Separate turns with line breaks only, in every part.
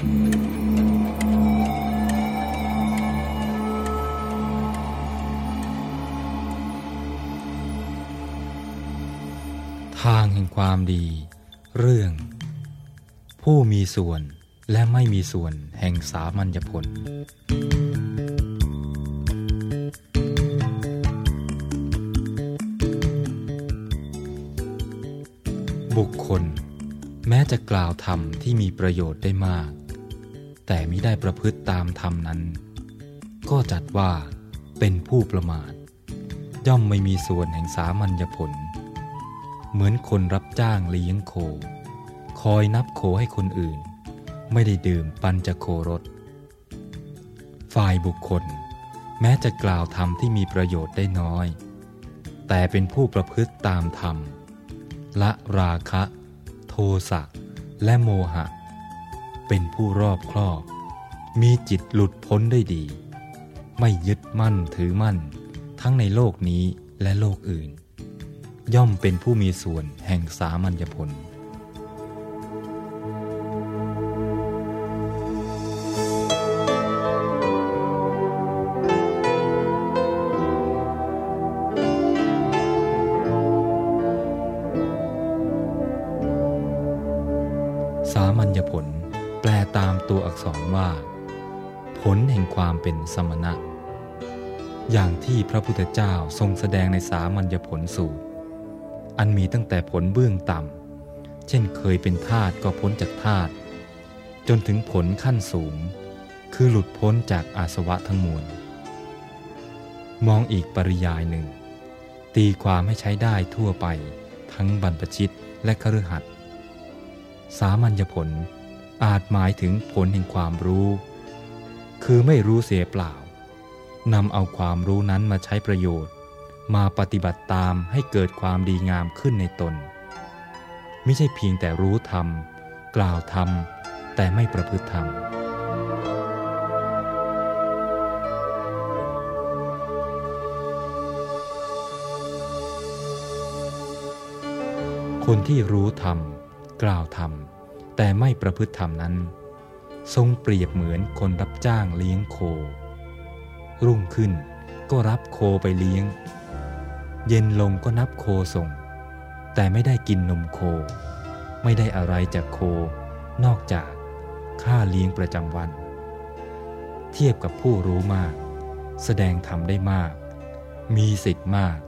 ทางแห่งความดี เรื่อง ผู้มีส่วนและไม่มีส่วนแห่งสามัญญผล บุคคล แม้จะกล่าวธรรมที่มีประโยชน์ได้มาก แต่มิได้ประพฤติตามธรรมนั้น ก็จัดว่าเป็นผู้ประมาท ย่อมไม่มีส่วนแห่งสามัญญผล เหมือนคนรับจ้างเลี้ยงโค คอยนับโคให้คนอื่น ไม่ได้ดื่มปัญจโครสฝ่ายบุคคล แม้จะกล่าวธรรมที่มีประโยชน์ได้น้อย แต่เป็นผู้ประพฤติตามธรรมละราคะ โทสะและโมหะ เป็นผู้รอบครอบ มีจิตหลุดพ้นได้ดี ไม่ยึดมั่นถือมั่น ทั้งในโลกนี้และโลกอื่น ย่อมเป็นผู้มีส่วนแห่งสามัญญผลสามัญญผล แปลตามตัวอักษรว่า ผลแห่งความเป็นสมณะ อย่างที่พระพุทธเจ้าทรงแสดงในสามัญญผลสูตร อันมีตั้งแต่ผลเบื้องต่ำ เช่นเคยเป็นทาตก็พ้นจากทาตจนถึงผลขั้นสูง คือหลุดพ้นจากอาสวะทั้งมวล มองอีกปริยายหนึ่ง ตีความให้ใช้ได้ทั่วไปทั้งบรรพชิตและคฤหัสถ์สามัญญผล อาจหมายถึงผลแห่งความรู้ คือไม่รู้เสียเปล่านำเอาความรู้นั้นมาใช้ประโยชน์ มาปฏิบัติตามให้เกิดความดีงามขึ้นในตน ไม่ใช่เพียงแต่รู้ธรรม กล่าวธรรม แต่ไม่ประพฤติธรรม คนที่รู้ธรรม กล่าวธรรม แต่ไม่ประพฤติธรรมนั้น ทรงเปรียบเหมือนคนรับจ้างเลี้ยงโค รุ่งขึ้นก็รับโคไปเลี้ยง เย็นลงก็นับโคส่ง แต่ไม่ได้กินนมโค ไม่ได้อะไรจากโค นอกจากค่าเลี้ยงประจำวัน เทียบกับผู้รู้มาก แสดงธรรมได้มาก มีสิทธิ์มาก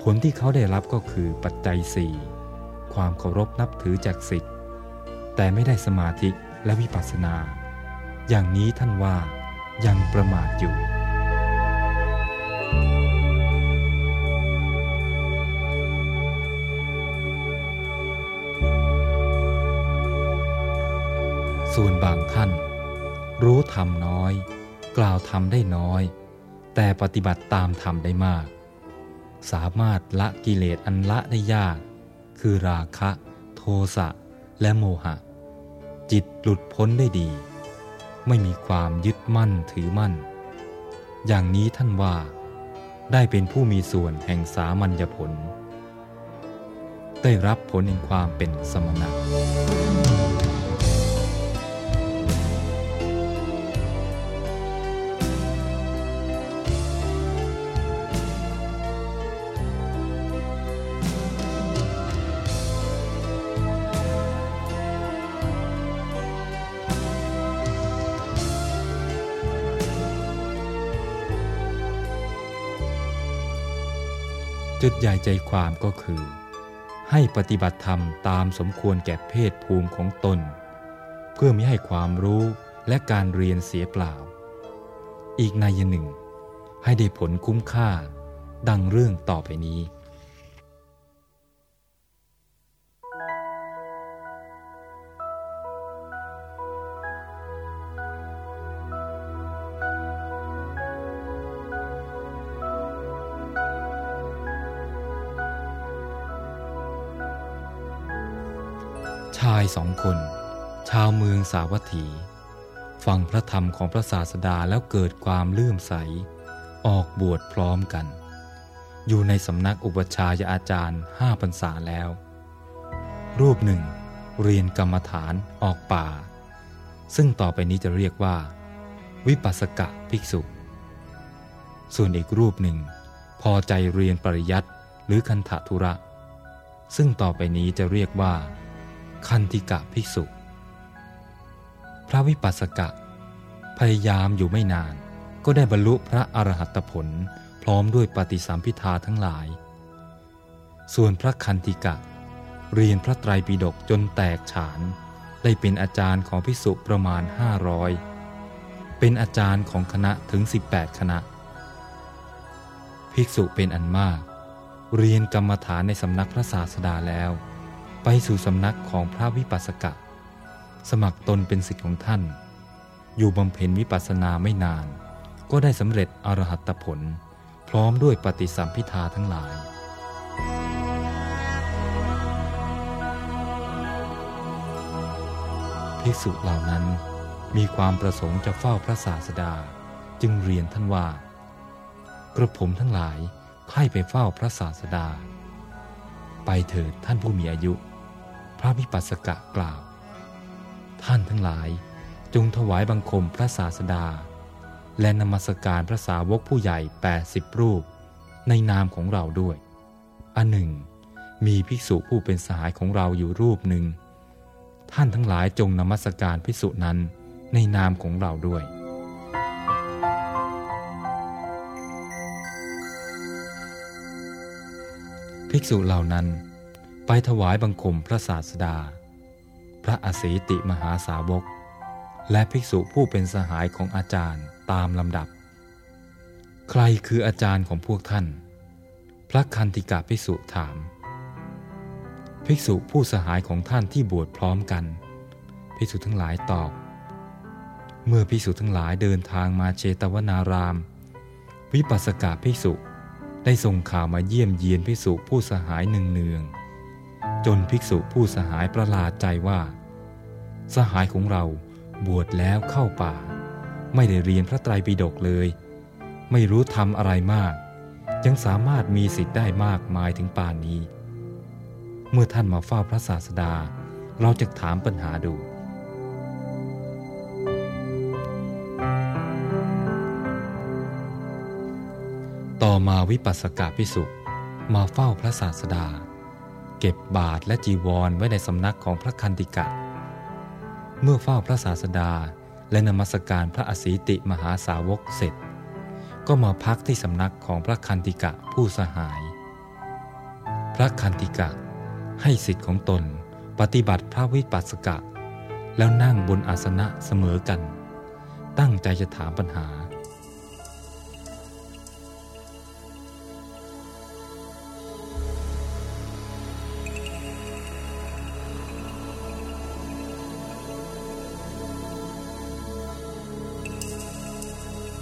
ผลที่เขาได้รับก็คือปัจจัยสี่ความเคารพนับถือจากสิทธิ์ แต่ไม่ได้สมาธิและวิปัสสนา อย่างนี้ท่านว่ายังประมาทอยู่ ส่วนบางท่าน รู้ธรรมน้อย กล่าวธรรมได้น้อย แต่ปฏิบัติตามธรรมได้มาก สามารถละกิเลสอันละได้ยาก คือราคะ โทสะและโมหะ จิตหลุดพ้นได้ดี ไม่มีความยึดมั่นถือมั่น อย่างนี้ท่านว่า ได้เป็นผู้มีส่วนแห่งสามัญญผล ได้รับผลแห่งความเป็นสมณะ จุดใหญ่ใจความก็คือ ให้ปฏิบัติธรรมตามสมควรแก่เพศภูมิของตน เพื่อไม่ให้ความรู้และการเรียนเสียเปล่า อีกนัยหนึ่ง ให้ได้ผลคุ้มค่า ดังเรื่องต่อไปนี้ สองคน ชาวเมืองสาวัตถี ฟังพระธรรมของพระศาสดาแล้วเกิดความเลื่อมใส ออกบวชพร้อมกัน อยู่ในสำนักอุปชฌายอาจารย์ห้าพรรษาแล้ว รูปหนึ่ง เรียนกรรมฐานออกป่า ซึ่งต่อไปนี้จะเรียกว่า วิปัสสกะภิกษุ ส่วนอีกรูปหนึ่ง พอใจเรียนปริยัติหรือคันธทุระ ซึ่งต่อไปนี้จะเรียกว่า คันติกะภิกษุ พระวิปัสสกะ พยายามอยู่ไม่นาน ก็ได้บรรลุพระอรหัตผลพร้อมด้วยปฏิสัมพิทาทั้งหลาย ส่วนพระคันติกะ เรียนพระไตรปิฎกจนแตกฉาน ได้เป็นอาจารย์ของภิกษุประมาณ 500 เป็นอาจารย์ของคณะถึง 18 คณะ ภิกษุเป็นอันมาก เรียนกรรมฐานในสำนักพระศาสดาแล้ว ไปสู่สำนักของพระวิปัสสกะ สมัครตนเป็นศิษย์ของท่าน อยู่บำเพ็ญวิปัสสนาไม่นาน ก็ได้สำเร็จอรหัตผล พร้อมด้วยปฏิสัมพิทาทั้งหลาย ภิกษุเหล่านั้นมีความประสงค์จะเฝ้าพระศาสดา จึงเรียนท่านว่า กระผมทั้งหลายให้ไปเฝ้าพระศาสดา ไปเถิดท่านผู้มีอายุ พระวิปัสสกะกล่าว ท่านทั้งหลายจงถวายบังคมพระศาสดา และนมัสการพระสาวกผู้ใหญ่ 80 รูป ในนามของเราด้วย อันหนึ่ง มีภิกษุผู้เป็นสหายของเราอยู่รูปหนึ่ง ท่านทั้งหลายจงนมัสการภิกษุนั้นในนามของเราด้วยภิกษุเหล่านั้น ไปถวายบังคมพระศาสดา พระอสีติมหาสาวก และภิกษุผู้เป็นสหายของอาจารย์ตามลำดับ ใครคืออาจารย์ของพวกท่าน พระคันติกาภิกษุถาม ภิกษุผู้สหายของท่านที่บวชพร้อมกัน ภิกษุทั้งหลายตอบ เมื่อภิกษุทั้งหลายเดินทางมาเชตวนาราม วิปัสสกาภิกษุได้ส่งข่าวมาเยี่ยมเยียนภิกษุผู้สหายหนึ่งเนือง จนภิกษุผู้สหายประหลาดใจว่า สหายของเราบวชแล้วเข้าป่า ไม่ได้เรียนพระไตรปิฎกเลย ไม่รู้ทำอะไรมาก ยังสามารถมีสิทธิ์ได้มากมายถึงป่านนี้ เมื่อท่านมาเฝ้าพระศาสดา เราจะถามปัญหาดูต่อมาวิปัสสกาพิสุมาเฝ้าพระศาสดา เก็บบาทและจีวรไว้ในสำนักของพระคันติกะ เมื่อเฝ้าพระศาสดาและนมัสการพระอสีติมหาสาวกเสร็จ ก็มาพักที่สำนักของพระคันติกะผู้สหาย พระคันติกะให้สิทธิ์ของตนปฏิบัติพระวิปัสสกะ แล้วนั่งบนอาสนะเสมอกัน ตั้งใจจะถามปัญหา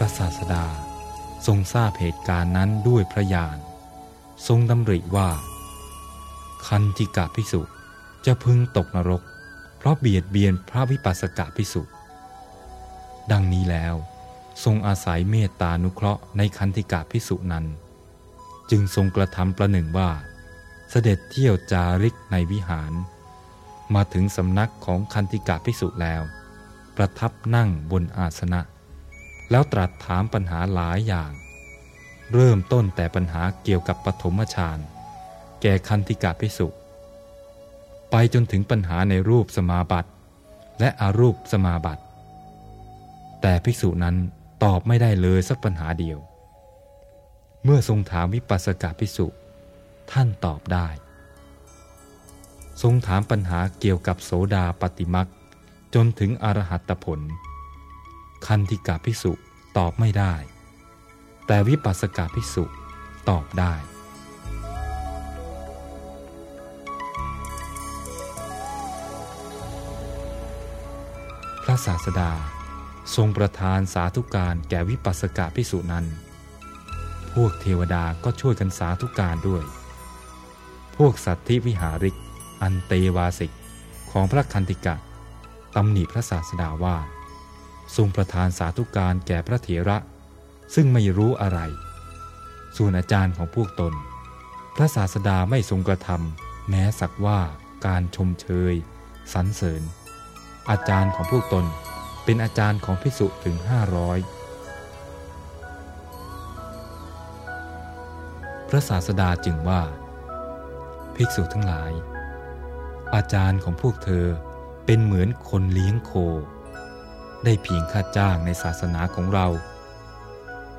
ระศาสดา ทรงทราบเหตุการณ์นั้นด้วยพระญาณทรงดำริว่า คันธิกะพิสุจะพึงตกนรก เพราะเบียดเบียนพระวิปัสสกะพิสุดังนี้แล้ว ทรงอาศัยเมตตานุเคราะห์ในคันธิกะพิสุนั้น จึงทรงกระทำประหนึ่งว่า เสด็จเที่ยวจาริกในวิหาร มาถึงสำนักของคันธิกะพิสุแล้ว ประทับนั่งบนอาสนะ แล้วตรัสถามปัญหาหลายอย่าง เริ่มต้นแต่ปัญหาเกี่ยวกับปฐมฌานแก่คันธิกาภิสุไปจนถึงปัญหาในรูปสมาบัติ และอารูปสมาบัติ แต่ภิกษุนั้นตอบไม่ได้เลยสักปัญหาเดียว เมื่อทรงถามวิปัสสกภิกษุ ท่านตอบได้ ทรงถามปัญหาเกี่ยวกับโสดาปฏิมักจนถึงอรหัตผล คันธิกาภิกษุตอบไม่ได้ แต่วิปัสสกาภิกษุตอบได้พระศาสดาทรงประทานสาธุการแก่วิปัสสกาภิกษุนั้น พวกเทวดาก็ช่วยกันสาธุการด้วย พวกสัตว์ที่วิหาริก อันเตวาสิกของพระคันติกะตำหนิพระศาสดาว่า ทรงประทานสาธุการแก่พระเถระ ซึ่งไม่รู้อะไร ส่วนอาจารย์ของพวกตน พระศาสดาไม่ทรงกระทำแม้สักว่าการชมเชยสรรเสริญ อาจารย์ของพวกตนเป็นอาจารย์ของพิสุถึงห้าร้อยพระศาสดาจึงว่า ภิกษุทั้งหลาย อาจารย์ของพวกเธอเป็นเหมือนคนเลี้ยงโค ได้เพียงค่าจ้างในศาสนาของเรา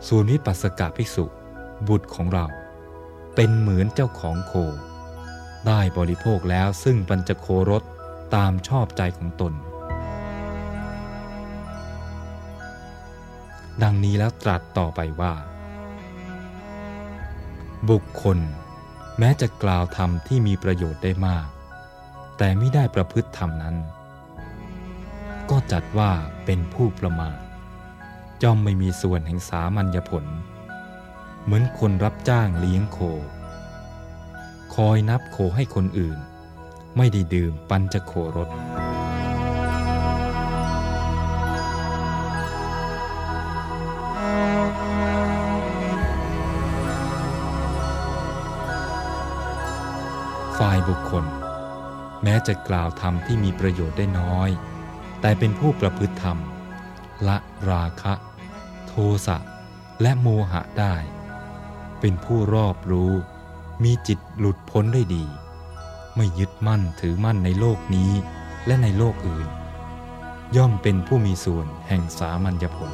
ส่วนวิปัสสกภิกษุ บุตรของเรา เป็นเหมือนเจ้าของโค ได้บริโภคแล้วซึ่งปัญจโครสตามชอบใจของตน ดังนี้แล้วตรัสต่อไปว่า บุคคล แม้จะกล่าวธรรมที่มีประโยชน์ได้มาก แต่ไม่ได้ประพฤติธรรมนั้น ก็จัดว่าเป็นผู้ประมาทจอมไม่มีส่วนแห่งสามัญญผล เหมือนคนรับจ้างเลี้ยงโค คอยนับโคให้คนอื่น ไม่ได้ดื่มปัญจะโครสฝ่ายบุคคล แม้จะกล่าวธรรมที่มีประโยชน์ได้น้อย แต่เป็นผู้ประพฤติธรรม ละราคะ โทสะและโมหะได้ เป็นผู้รอบรู้ มีจิตหลุดพ้นได้ดี ไม่ยึดมั่นถือมั่นในโลกนี้และในโลกอื่น ย่อมเป็นผู้มีส่วนแห่งสามัญญผล